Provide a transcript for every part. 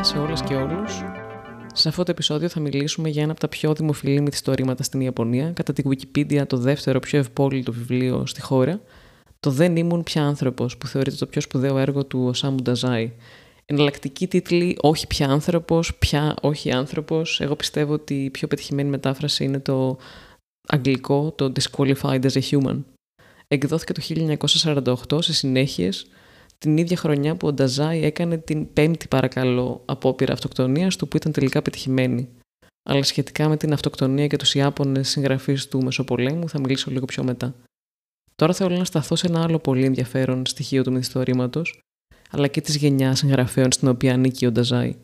Σε όλες και όλους. Σε αυτό το επεισόδιο θα μιλήσουμε για ένα από τα πιο δημοφιλή μυθιστορήματα στην Ιαπωνία, κατά την Wikipedia το δεύτερο πιο ευπόλυτο βιβλίο στη χώρα, το «Δεν ήμουν πια άνθρωπος» που θεωρείται το πιο σπουδαίο έργο του Οσάμου Νταζάη. Εναλλακτική τίτλη «Όχι πια άνθρωπος», «Πια όχι άνθρωπος». Εγώ πιστεύω ότι η πιο πετυχημένη μετάφραση είναι το αγγλικό, το «Disqualified as a Human». Εκδόθηκε το 1948 σε συνέχειες την ίδια χρονιά που ο Νταζάι έκανε την πέμπτη παρακαλώ απόπειρα αυτοκτονίας του που ήταν τελικά πετυχημένη. Αλλά σχετικά με την αυτοκτονία και τους Ιάπωνες συγγραφείς του Μεσοπολέμου θα μιλήσω λίγο πιο μετά. Τώρα θέλω να σταθώ σε ένα άλλο πολύ ενδιαφέρον στοιχείο του μυθιστορήματος, αλλά και της γενιάς συγγραφέων στην οποία ανήκει ο Νταζάι.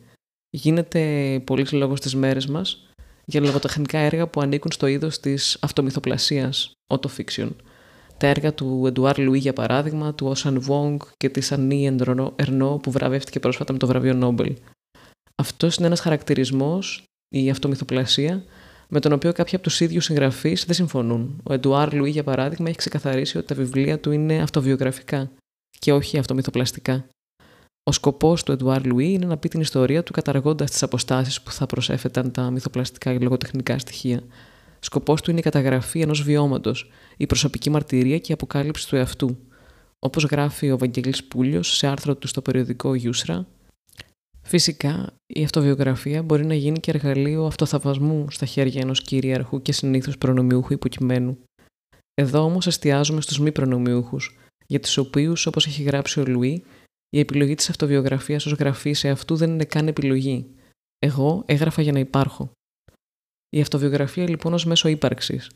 Γίνεται πολλής λόγος στι μέρες μας για λογοτεχνικά έργα που ανήκουν στο είδος της αυτομυθοπλασίας, autofiction, τα έργα του Εντουάρ Λουί, για παράδειγμα, του Ocean Vuong και της Ανί Ερνό που βραβεύτηκε πρόσφατα με το βραβείο Νόμπελ. Αυτός είναι ένας χαρακτηρισμός, η αυτομυθοπλασία, με τον οποίο κάποιοι από τους ίδιους συγγραφείς δεν συμφωνούν. Ο Εντουάρ Λουί, για παράδειγμα, έχει ξεκαθαρίσει ότι τα βιβλία του είναι αυτοβιογραφικά και όχι αυτομυθοπλαστικά. Ο σκοπός του Εντουάρ Λουί είναι να πει την ιστορία του καταργώντας τις αποστάσεις που θα προσέφεραν τα μυθοπλαστικά και λογοτεχνικά στοιχεία. Σκοπός του είναι η καταγραφή ενός βιώματος, η προσωπική μαρτυρία και η αποκάλυψη του εαυτού. Όπως γράφει ο Βαγγέλη Πούλιος σε άρθρο του στο περιοδικό Γιούσρα, Φυσικά, η αυτοβιογραφία μπορεί να γίνει και εργαλείο αυτοθαυμασμού στα χέρια ενός κυριαρχού και συνήθως προνομιούχου υποκειμένου. Εδώ όμως εστιάζουμε στους μη προνομιούχους, για τους οποίους, όπως έχει γράψει ο Λουί, η επιλογή της αυτοβιογραφίας ως γραφή σε αυτού δεν είναι καν επιλογή. Εγώ έγραφα για να υπάρχω. Η αυτοβιογραφία λοιπόν ως μέσο ύπαρξης,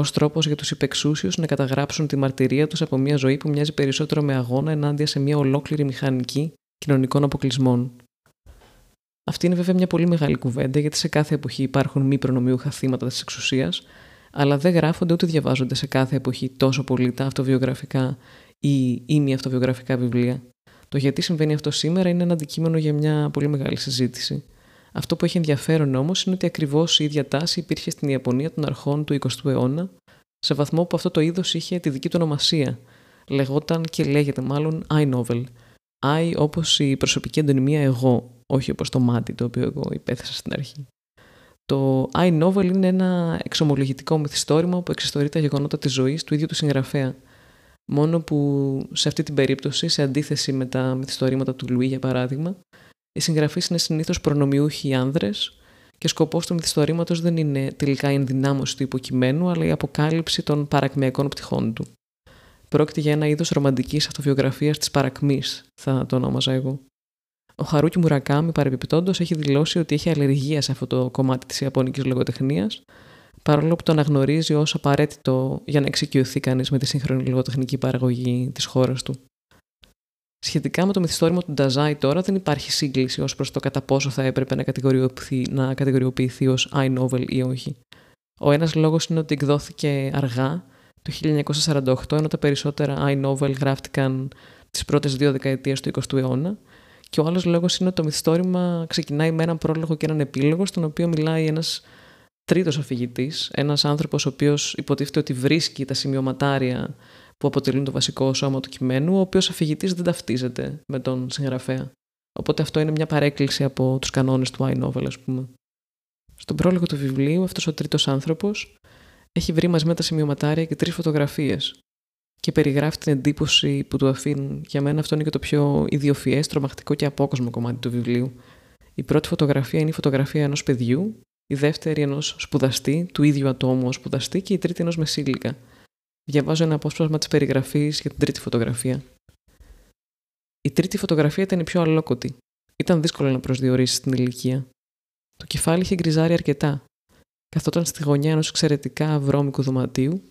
ως τρόπος για τους υπεξούσιους να καταγράψουν τη μαρτυρία τους από μια ζωή που μοιάζει περισσότερο με αγώνα ενάντια σε μια ολόκληρη μηχανική κοινωνικών αποκλεισμών. Αυτή είναι βέβαια μια πολύ μεγάλη κουβέντα, γιατί σε κάθε εποχή υπάρχουν μη προνομιούχα θύματα της εξουσίας, αλλά δεν γράφονται ούτε διαβάζονται σε κάθε εποχή τόσο πολύ τα αυτοβιογραφικά ή μη αυτοβιογραφικά βιβλία. Το γιατί συμβαίνει αυτό σήμερα είναι ένα αντικείμενο για μια πολύ μεγάλη συζήτηση. Αυτό που έχει ενδιαφέρον όμως είναι ότι ακριβώς η ίδια τάση υπήρχε στην Ιαπωνία των αρχών του 20ου αιώνα, σε βαθμό που αυτό το είδος είχε τη δική του ονομασία. Λεγόταν και λέγεται μάλλον I novel. I όπως η προσωπική αντωνυμία εγώ, όχι όπως το μάτι το οποίο εγώ υπέθεσα στην αρχή. Το I novel είναι ένα εξομολογητικό μυθιστόρημα που εξιστορεί τα γεγονότα της ζωής του ίδιου του συγγραφέα. Μόνο που σε αυτή την περίπτωση, σε αντίθεση με τα μυθιστορήματα του Λουί για παράδειγμα, οι συγγραφείς είναι συνήθως προνομιούχοι άνδρες και σκοπός του μυθιστορήματος δεν είναι τελικά η ενδυνάμωση του υποκειμένου, αλλά η αποκάλυψη των παρακμιακών πτυχών του. Πρόκειται για ένα είδος ρομαντικής αυτοβιογραφίας της παρακμής, θα το ονόμαζα εγώ. Ο Χαρούκι Μουρακάμι, παρεμπιπτόντως, έχει δηλώσει ότι έχει αλλεργία σε αυτό το κομμάτι της Ιαπωνικής λογοτεχνίας, παρόλο που το αναγνωρίζει ως απαραίτητο για να εξοικειωθεί κανείς με τη σύγχρονη λογοτεχνική παραγωγή της χώρας του. Σχετικά με το μυθιστόρημα του Νταζάι τώρα δεν υπάρχει σύγκληση ως προς το κατά πόσο θα έπρεπε να κατηγοριοποιηθεί, να κατηγοριοποιηθεί ως I-novel ή όχι. Ο ένας λόγος είναι ότι εκδόθηκε αργά, το 1948, ενώ τα περισσότερα I-novel γράφτηκαν τις πρώτες δύο δεκαετίες του 20ου αιώνα. Και ο άλλος λόγος είναι ότι το μυθιστόρημα ξεκινάει με έναν πρόλογο και έναν επίλογο, στον οποίο μιλάει ένας τρίτος αφηγητής, ένας άνθρωπος ο οποίος υποτίθεται ότι βρίσκει τα σημειωματάρια που αποτελούν το βασικό σώμα του κειμένου, ο οποίος αφηγητής δεν ταυτίζεται με τον συγγραφέα. Οπότε αυτό είναι μια παρέκκληση από τους κανόνες του iNovel, ας πούμε. Στον πρόλογο του βιβλίου, αυτός ο τρίτος άνθρωπος έχει βρει μαζί με τα σημειωματάρια και τρεις φωτογραφίες και περιγράφει την εντύπωση που του αφήνουν. Για μένα αυτό είναι και το πιο ιδιοφιέ, τρομακτικό και απόκοσμο κομμάτι του βιβλίου. Η πρώτη φωτογραφία είναι η φωτογραφία ενός παιδιού, η δεύτερη ενός σπουδαστή, του ίδιου ατόμου ως σπουδαστή και η τρίτη ενός μεσήλικα. Διαβάζω ένα απόσπασμα της περιγραφής για την τρίτη φωτογραφία. Η τρίτη φωτογραφία ήταν η πιο αλόκοτη. Ήταν δύσκολο να προσδιορίσεις την ηλικία. Το κεφάλι είχε γκριζάρει αρκετά. Καθόταν στη γωνιά ενός εξαιρετικά βρώμικου δωματίου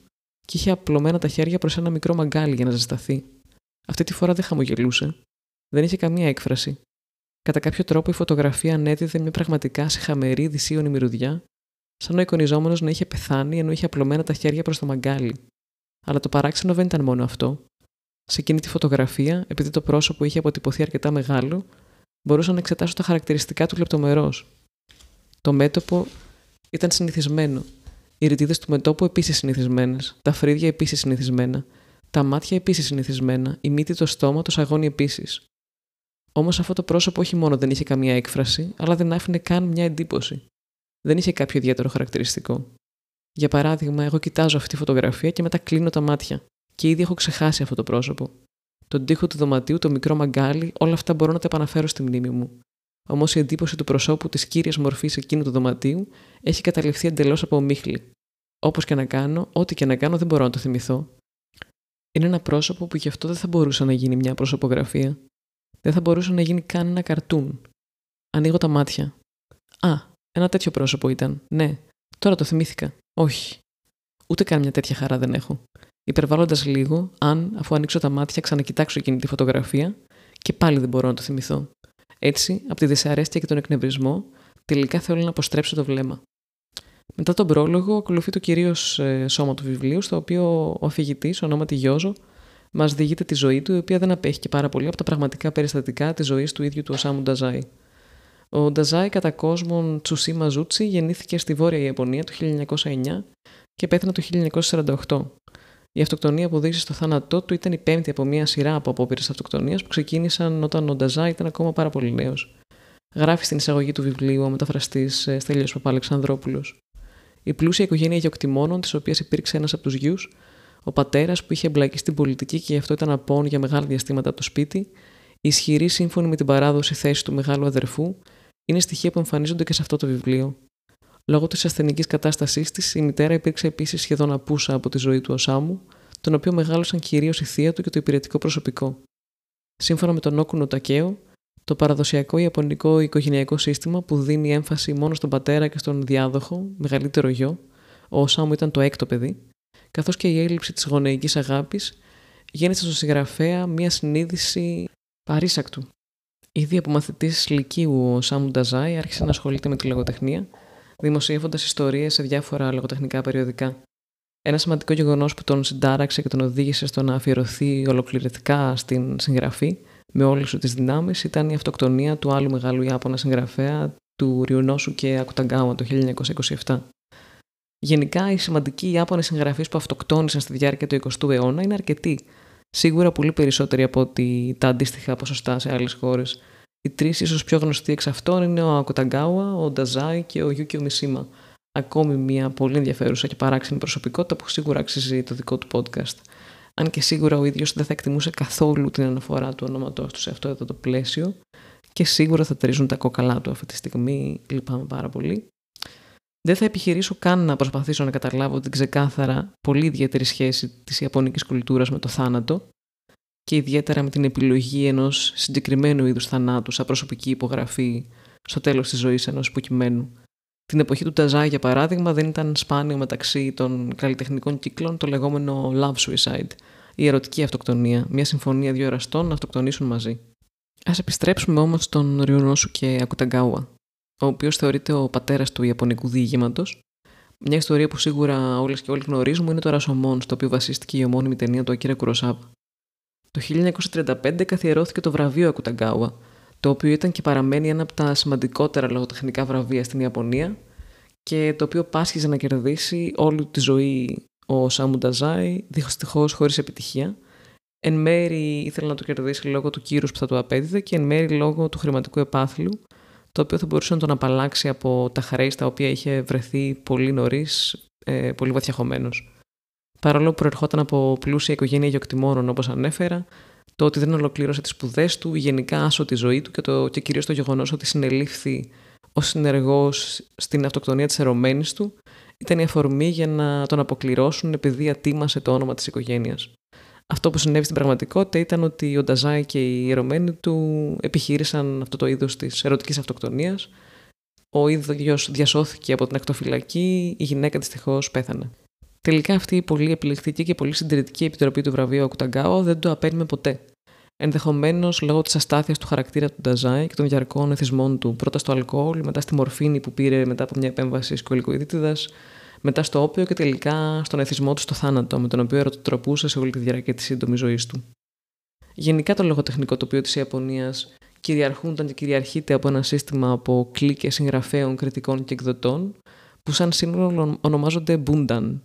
και είχε απλωμένα τα χέρια προς ένα μικρό μαγκάλι για να ζεσταθεί. Αυτή τη φορά δεν χαμογελούσε. Δεν είχε καμία έκφραση. Κατά κάποιο τρόπο η φωτογραφία ανέδιδε μια πραγματικά συχαμερή δυσίωνη μυρουδιά, σαν ο εικονιζόμενος να είχε πεθάνει ενώ είχε απλωμένα τα χέρια προς το μαγκάλι. Αλλά το παράξενο δεν ήταν μόνο αυτό. Σε εκείνη τη φωτογραφία, επειδή το πρόσωπο είχε αποτυπωθεί αρκετά μεγάλο, μπορούσα να εξετάσω τα χαρακτηριστικά του λεπτομερώ. Το μέτωπο ήταν συνηθισμένο. Οι ρητίδες του μετόπου επίσης συνηθισμένες, τα φρύδια επίσης συνηθισμένα, τα μάτια επίσης συνηθισμένα, η μύτη, το στόμα, το σαγόνι επίσης. Όμως αυτό το πρόσωπο όχι μόνο δεν είχε καμία έκφραση, αλλά δεν άφηνε καν μια εντύπωση. Δεν είχε κάποιο ιδιαίτερο χαρακτηριστικό. Για παράδειγμα, εγώ κοιτάζω αυτή τη φωτογραφία και μετά κλείνω τα μάτια. Και ήδη έχω ξεχάσει αυτό το πρόσωπο. Τον τοίχο του δωματίου, το μικρό μαγκάλι, όλα αυτά μπορώ να τα επαναφέρω στη μνήμη μου. Όμως η εντύπωση του προσώπου της κύριας μορφής εκείνου του δωματίου έχει καταληφθεί εντελώς από ομίχλη. Όπως και να κάνω, ό,τι και να κάνω δεν μπορώ να το θυμηθώ. Είναι ένα πρόσωπο που γι' αυτό δεν θα μπορούσε να γίνει μια προσωπογραφία. Δεν θα μπορούσε να γίνει καν ένα καρτούν. Ανοίγω τα μάτια. Α, ένα τέτοιο πρόσωπο ήταν. Ναι, τώρα το θυμήθηκα. Όχι. Ούτε καν μια τέτοια χαρά δεν έχω. Υπερβάλλοντας λίγο, αν, αφού ανοίξω τα μάτια, ξανακοιτάξω εκείνη τη φωτογραφία και πάλι δεν μπορώ να το θυμηθώ. Έτσι, από τη δυσαρέστεια και τον εκνευρισμό, τελικά θέλω να αποστρέψω το βλέμμα. Μετά τον πρόλογο, ακολουθεί το κυρίως ε, σώμα του βιβλίου, στο οποίο ο αφηγητή, ονόματι Γιώζο, μας διηγείται τη ζωή του, η οποία δεν απέχει και πάρα πολύ από τα πραγματικά περιστατικά της ζωής του ίδιου του Οσάμου Νταζάη. Ο Νταζάη, κατά κόσμον Τσουσίμα Ζούτσι, γεννήθηκε στη Βόρεια Ιαπωνία το 1909 και πέθανε το 1948. Η αυτοκτονία που οδήγησε στο θάνατό του ήταν η πέμπτη από μια σειρά από απόπειρες αυτοκτονίας που ξεκίνησαν όταν ο Νταζάη ήταν ακόμα πάρα πολύ νέος. Γράφει στην εισαγωγή του βιβλίου ο μεταφραστής ε, Στέλιος Παπαλεξανδρόπουλος. Η πλούσια οικογένεια γεωκτημόνων, της οποίας υπήρξε ένας από τους γιους, ο πατέρας που είχε εμπλακεί στην πολιτική και γι' αυτό ήταν απόν για μεγάλα διαστήματα από το σπίτι, η ισχυρή σύμφωνη με την παράδοση θέση του μεγάλου αδερφού, είναι στοιχεία που εμφανίζονται και σε αυτό το βιβλίο. Λόγω της ασθενικής κατάστασής της, η μητέρα υπήρξε επίσης σχεδόν απούσα από τη ζωή του Οσάμου, τον οποίο μεγάλωσαν κυρίως η θεία του και το υπηρετικό προσωπικό. Σύμφωνα με τον Όκουνο Τακέο, το παραδοσιακό ιαπωνικό οικογενειακό σύστημα που δίνει έμφαση μόνο στον πατέρα και στον διάδοχο, μεγαλύτερο γιο, ο Οσάμου ήταν το έκτο παιδί, καθώς και η έλλειψη της γονεϊκής αγάπης, γέννησε στον συγγραφέα μια συνείδηση παρήσακτου. Ήδη από μαθητής Λυκείου, ο Σάμου Νταζάη άρχισε να ασχολείται με τη λογοτεχνία δημοσιεύοντας ιστορίες σε διάφορα λογοτεχνικά περιοδικά. Ένα σημαντικό γεγονός που τον συντάραξε και τον οδήγησε στο να αφιερωθεί ολοκληρωτικά στην συγγραφή με όλες τις δυνάμεις ήταν η αυτοκτονία του άλλου μεγάλου Ιάπωνα συγγραφέα, του Ριουνόσου και Ακουταγκάμα το 1927. Γενικά, οι σημαντικοί Ιάπωνες συγγραφείς που αυτοκτόνησαν στη διάρκεια του 20ου αιώνα είναι αρκετοί. Σίγουρα πολύ περισσότεροι από ότι τα αντίστοιχα ποσοστά σε άλλες χώρες. Οι τρεις ίσως πιο γνωστοί εξ αυτών είναι ο Ακοταγκάουα, ο Νταζάι και ο Γιούκιο Μισίμα. Ακόμη μια πολύ ενδιαφέρουσα και παράξενη προσωπικότητα που σίγουρα αξίζει το δικό του podcast. Αν και σίγουρα ο ίδιος δεν θα εκτιμούσε καθόλου την αναφορά του ονόματό του σε αυτό εδώ το πλαίσιο και σίγουρα θα τρίζουν τα κόκαλά του αυτή τη στιγμή. Λυπάμαι πάρα πολύ. Δεν θα επιχειρήσω καν να προσπαθήσω να καταλάβω την ξεκάθαρα πολύ ιδιαίτερη σχέση της ιαπωνικής κουλτούρας με το θάνατο και ιδιαίτερα με την επιλογή ενός συγκεκριμένου είδους θανάτου σαν προσωπική υπογραφή στο τέλος της ζωής ενός υποκειμένου. Την εποχή του Ταζά, για παράδειγμα, δεν ήταν σπάνιο μεταξύ των καλλιτεχνικών κύκλων το λεγόμενο love suicide, η ερωτική αυτοκτονία, μια συμφωνία δύο εραστών να αυτοκτονήσουν μαζί. Ας επιστρέψουμε όμως στον Ριουνόσου και Ακουταγκάουα, ο οποίος θεωρείται ο πατέρας του Ιαπωνικού διηγήματος. Μια ιστορία που σίγουρα όλες και όλοι γνωρίζουμε είναι το Ρασομόν, στο οποίο βασίστηκε η ομώνυμη ταινία του Ακύρα Κουροσάβα. Το 1935 καθιερώθηκε το βραβείο Ακουταγκάουα, το οποίο ήταν και παραμένει ένα από τα σημαντικότερα λογοτεχνικά βραβεία στην Ιαπωνία και το οποίο πάσχιζε να κερδίσει όλη τη ζωή ο Σάμου Νταζάι, δυστυχώς χωρίς επιτυχία. Εν μέρη ήθελε να το κερδίσει λόγω του κύρους που θα του απέδιδε και εν μέρη λόγω του χρηματικού επάθλου, το οποίο θα μπορούσε να τον απαλλάξει από τα χρέη στα οποία είχε βρεθεί πολύ νωρίς, ε, πολύ βαθιαχωμένος. Παρόλο που προερχόταν από πλούσια οικογένεια γεωκτημόνων, όπως ανέφερα, το ότι δεν ολοκλήρωσε τις σπουδές του, γενικά άσο τη ζωή του και, το, και κυρίως το γεγονός ότι συνελήφθη ως συνεργός στην αυτοκτονία της ερωμένης του, ήταν η αφορμή για να τον αποκληρώσουν επειδή ατίμασε το όνομα της οικογένειας. Αυτό που συνέβη στην πραγματικότητα ήταν ότι ο Νταζάη και οι ερωμένοι του επιχείρησαν αυτό το είδος της ερωτικής αυτοκτονίας. Ο ίδιος διασώθηκε από την ακτοφυλακή, η γυναίκα δυστυχώς πέθανε. Τελικά αυτή η πολύ επιλεκτική και πολύ συντηρητική επιτροπή του βραβείου Ακουταγκάο δεν το απένιμε ποτέ. ενδεχομένως λόγω της αστάθειας του χαρακτήρα του Νταζάη και των διαρκών εθισμών του, πρώτα στο αλκοόλ, μετά στη μορφήνη που πήρε μετά από μια επέμβαση σκολικοειδίτιδα, μετά στο όπιο και τελικά στον εθισμό του στο θάνατο, με τον οποίο ερωτοτροπούσε σε όλη τη διάρκεια της σύντομης ζωής του. Γενικά το λογοτεχνικό τοπίο της Ιαπωνίας κυριαρχούνταν και κυριαρχείται από ένα σύστημα από κλίκε συγγραφέων, κριτικών και εκδοτών, που σαν σύνολο ονομάζονται Bundan.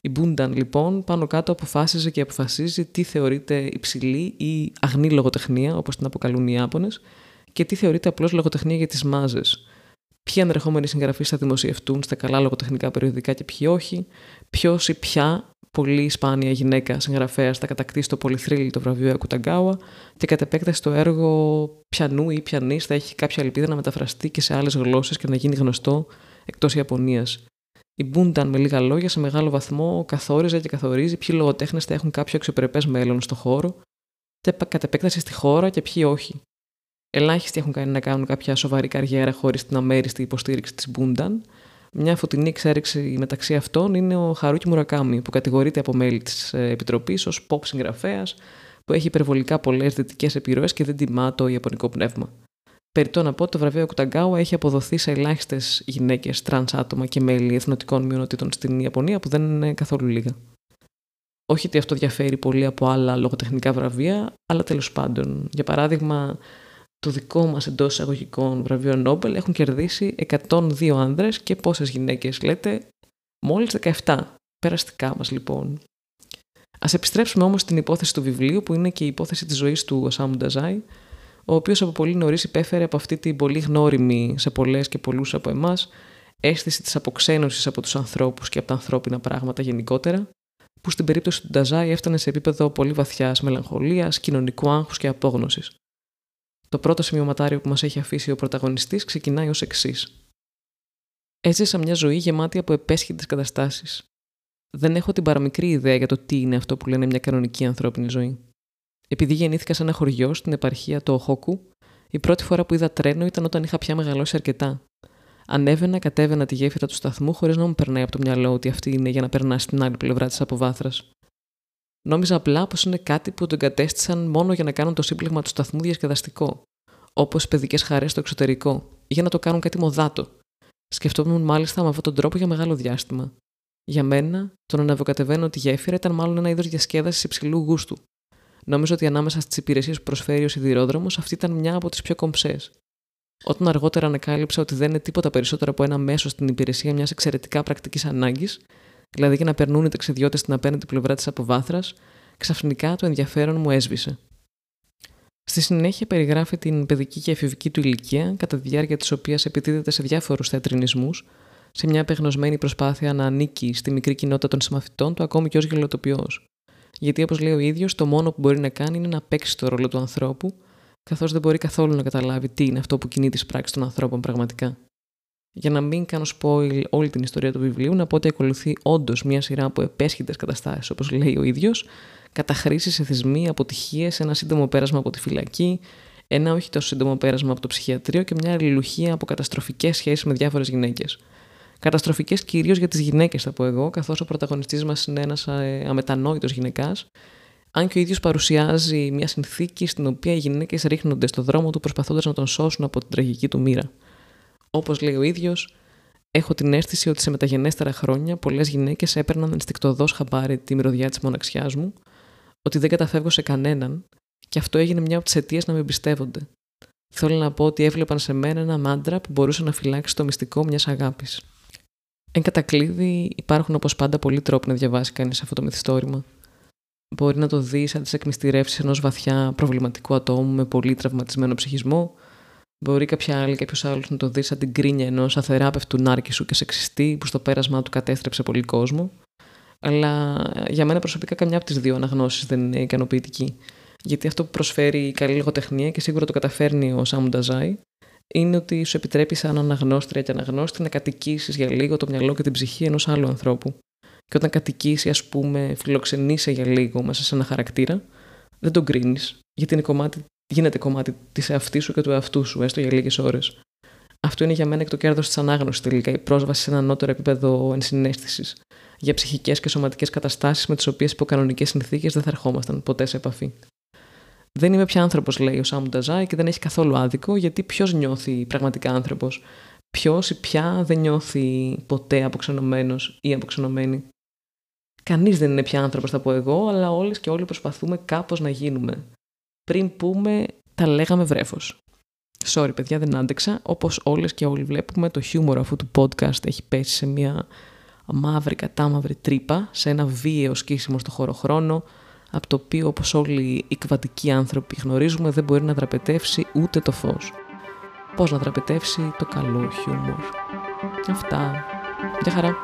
Η Bundan λοιπόν πάνω κάτω αποφάσιζε και αποφασίζει τι θεωρείται υψηλή ή αγνή λογοτεχνία, όπως την αποκαλούν οι Ιάπωνες, και τι θεωρείται απλώς λογοτεχνία για τις μάζες. Ποιοι ανερχόμενοι συγγραφείς θα δημοσιευτούν στα καλά λογοτεχνικά περιοδικά και ποιοι όχι, ποιος ή ποια πολύ σπάνια γυναίκα συγγραφέας θα κατακτήσει το πολυθρύλι το βραβείο Ακουταγκάουα και κατ' επέκταση το έργο πιανού ή πιανής θα έχει κάποια ελπίδα να μεταφραστεί και σε άλλες γλώσσες και να γίνει γνωστό εκτός Ιαπωνίας. Η Μπούνταν, με λίγα λόγια, σε μεγάλο βαθμό καθόριζε και καθορίζει ποιοι λογοτέχνες θα έχουν κάποιο αξιοπρεπές μέλλον στο χώρο και κατ' επέκταση στη χώρα και ποιοι όχι. Ελάχιστοι έχουν κάνει να κάνουν κάποια σοβαρή καριέρα χωρίς την αμέριστη υποστήριξη της Μπούνταν. Μια φωτεινή εξαίρεξη μεταξύ αυτών είναι ο Χαρούκι Μουρακάμι, που κατηγορείται από μέλη της ε, Επιτροπής ως pop συγγραφέας, που έχει υπερβολικά πολλές δυτικές επιρροές και δεν τιμά το ιαπωνικό πνεύμα. Περιττό να πω ότι το βραβείο Ακουταγκάουα έχει αποδοθεί σε ελάχιστες γυναίκες, τρανς άτομα και μέλη εθνοτικών μειονοτήτων στην Ιαπωνία, που δεν είναι καθόλου λίγα. Όχι ότι αυτό διαφέρει πολύ από άλλα λογοτεχνικά βραβεία, αλλά τέλος πάντων. Για παράδειγμα, το δικό μας εντός εισαγωγικών βραβείο Νόμπελ έχουν κερδίσει 102 άνδρες και πόσες γυναίκες λέτε, μόλις 17. Περαστικά μας λοιπόν. Α επιστρέψουμε όμως στην υπόθεση του βιβλίου που είναι και η υπόθεση της ζωής του Οσάμου Νταζάη, ο οποίος από πολύ νωρίς υπέφερε από αυτή την πολύ γνώριμη σε πολλές και πολλούς από εμάς αίσθηση της αποξένωσης από τους ανθρώπους και από τα ανθρώπινα πράγματα γενικότερα, που στην περίπτωση του Νταζάη έφτανε σε επίπεδο πολύ βαθιάς μελαγχολίας, κοινωνικού άγχους και απόγνωσης. Το πρώτο σημειωματάριο που μας έχει αφήσει ο πρωταγωνιστής ξεκινάει ως εξής. Έζησα μια ζωή γεμάτη από επέσχυντε καταστάσεις. Δεν έχω την παραμικρή ιδέα για το τι είναι αυτό που λένε μια κανονική ανθρώπινη ζωή. Επειδή γεννήθηκα σε ένα χωριό στην επαρχία του Οχόκου, η πρώτη φορά που είδα τρένο ήταν όταν είχα πια μεγαλώσει αρκετά. Ανέβαινα, κατέβαινα τη γέφυρα του σταθμού χωρίς να μου περνάει από το μυαλό ότι αυτή είναι για να περνάς στην άλλη πλευρά της αποβάθρας. Νόμιζα απλά πως είναι κάτι που τον κατέστησαν μόνο για να κάνουν το σύμπλεγμα του σταθμού διασκεδαστικό, όπως παιδικές χαρές στο εξωτερικό, ή για να το κάνουν κάτι μοδάτο. Σκεφτόμουν μάλιστα με αυτόν τον τρόπο για μεγάλο διάστημα. Για μένα, το να ανεβοκατεβαίνω τη γέφυρα ήταν μάλλον ένα είδος διασκέδασης υψηλού γούστου. Νόμιζα ότι ανάμεσα στις υπηρεσίες που προσφέρει ο σιδηρόδρομος αυτή ήταν μια από τις πιο κομψές. Όταν αργότερα ανακάλυψα ότι δεν είναι τίποτα περισσότερο από ένα μέσο στην υπηρεσία μιας εξαιρετικά πρακτικής ανάγκης, δηλαδή για να περνούν οι ταξιδιώτες στην απέναντι πλευρά της αποβάθρας, ξαφνικά το ενδιαφέρον μου έσβησε. Στη συνέχεια περιγράφει την παιδική και εφηβική του ηλικία, κατά τη διάρκεια της οποίας επιτίθεται σε διάφορους θεατρινισμούς, σε μια απεγνωσμένη προσπάθεια να ανήκει στη μικρή κοινότητα των συμμαθητών του, ακόμη και ως γελοτοποιός. Γιατί, όπως λέει ο ίδιος, το μόνο που μπορεί να κάνει είναι να παίξει το ρόλο του ανθρώπου, καθώς δεν μπορεί καθόλου να καταλάβει τι είναι αυτό που κινεί τις πράξεις των ανθρώπων πραγματικά. Για να μην κάνω spoil όλη την ιστορία του βιβλίου, να πω ότι ακολουθεί όντως μια σειρά από επέσχυντε καταστάσεις, όπως λέει ο ίδιος, καταχρήσεις, εθισμοί, αποτυχίες, ένα σύντομο πέρασμα από τη φυλακή, ένα όχι τόσο σύντομο πέρασμα από το ψυχιατρίο και μια αλληλουχία από καταστροφικές σχέσεις με διάφορες γυναίκες. Καταστροφικές κυρίως για τις γυναίκες, θα πω εγώ, καθώς ο πρωταγωνιστής μας είναι ένας ε, αμετανόητος γυναικάς, αν και ο ίδιος παρουσιάζει μια συνθήκη στην οποία οι γυναίκες ρίχνονται στο δρόμο του προσπαθώντας να τον σώσουν από την τραγική του μοίρα. Όπως λέει ο ίδιος, έχω την αίσθηση ότι σε μεταγενέστερα χρόνια πολλές γυναίκες έπαιρναν ενστικτοδός χαμπάρι τη μυρωδιά της μοναξιάς μου, ότι δεν καταφεύγω σε κανέναν, και αυτό έγινε μια από τις αιτίες να με εμπιστεύονται. Θέλω να πω ότι έβλεπαν σε μένα ένα μάντρα που μπορούσε να φυλάξει το μυστικό μιας αγάπης. Εν κατακλείδη, υπάρχουν όπως πάντα πολλοί τρόποι να διαβάσει κανείς αυτό το μυθιστόρημα. Μπορεί να το δεις σαν τις εκμυστηρεύσεις ενός βαθιά προβληματικού ατόμου με πολύ τραυματισμένο ψυχισμό. Μπορεί κάποια άλλη, κάποιος άλλος να το δει σαν την κρίνια ενός αθεράπευτου νάρκη και σεξιστή που στο πέρασμά του κατέστρεψε πολύ κόσμο. Αλλά για μένα προσωπικά καμιά από τις δύο αναγνώσεις δεν είναι ικανοποιητική. Γιατί αυτό που προσφέρει η καλή λογοτεχνία και σίγουρα το καταφέρνει ο Σάμου Νταζάη είναι ότι σου επιτρέπει σαν αναγνώστρια και αναγνώστη να κατοικήσεις για λίγο το μυαλό και την ψυχή ενός άλλου ανθρώπου. Και όταν κατοικήσει, ας πούμε, φιλοξενείσαι για λίγο μέσα σε ένα χαρακτήρα, δεν τον κρίνεις, γιατί είναι κομμάτι, γίνεται κομμάτι της εαυτής σου και του εαυτού σου, έστω για λίγες ώρες. Αυτό είναι για μένα και το κέρδος της ανάγνωσης τελικά, η πρόσβαση σε ένα ανώτερο επίπεδο ενσυναίσθησης για ψυχικές και σωματικές καταστάσεις με τις οποίες υπό κανονικές συνθήκες δεν θα ερχόμασταν ποτέ σε επαφή. Δεν είμαι πια άνθρωπος, λέει ο Σάμου Νταζάη, και δεν έχει καθόλου άδικο, γιατί ποιος νιώθει πραγματικά άνθρωπος; Ποιος ή πια δεν νιώθει ποτέ αποξενωμένος ή αποξενωμένη; Κανείς δεν είναι πια άνθρωπος, θα πω εγώ, αλλά όλες και όλοι προσπαθούμε κάπως να γίνουμε. Πριν πούμε, τα λέγαμε βρέφος. Sorry, παιδιά, δεν άντεξα. Όπως όλες και όλοι βλέπουμε, το χιούμορ αυτού του podcast έχει πέσει σε μια μαύρη κατάμαυρη τρύπα, σε ένα βίαιο σκίσιμο στο χώρο χρόνο, από το οποίο όπως όλοι οι κβατικοί άνθρωποι γνωρίζουμε δεν μπορεί να δραπετεύσει ούτε το φως. Πώς να δραπετεύσει το καλό χιούμορ. Αυτά. Γεια χαρά.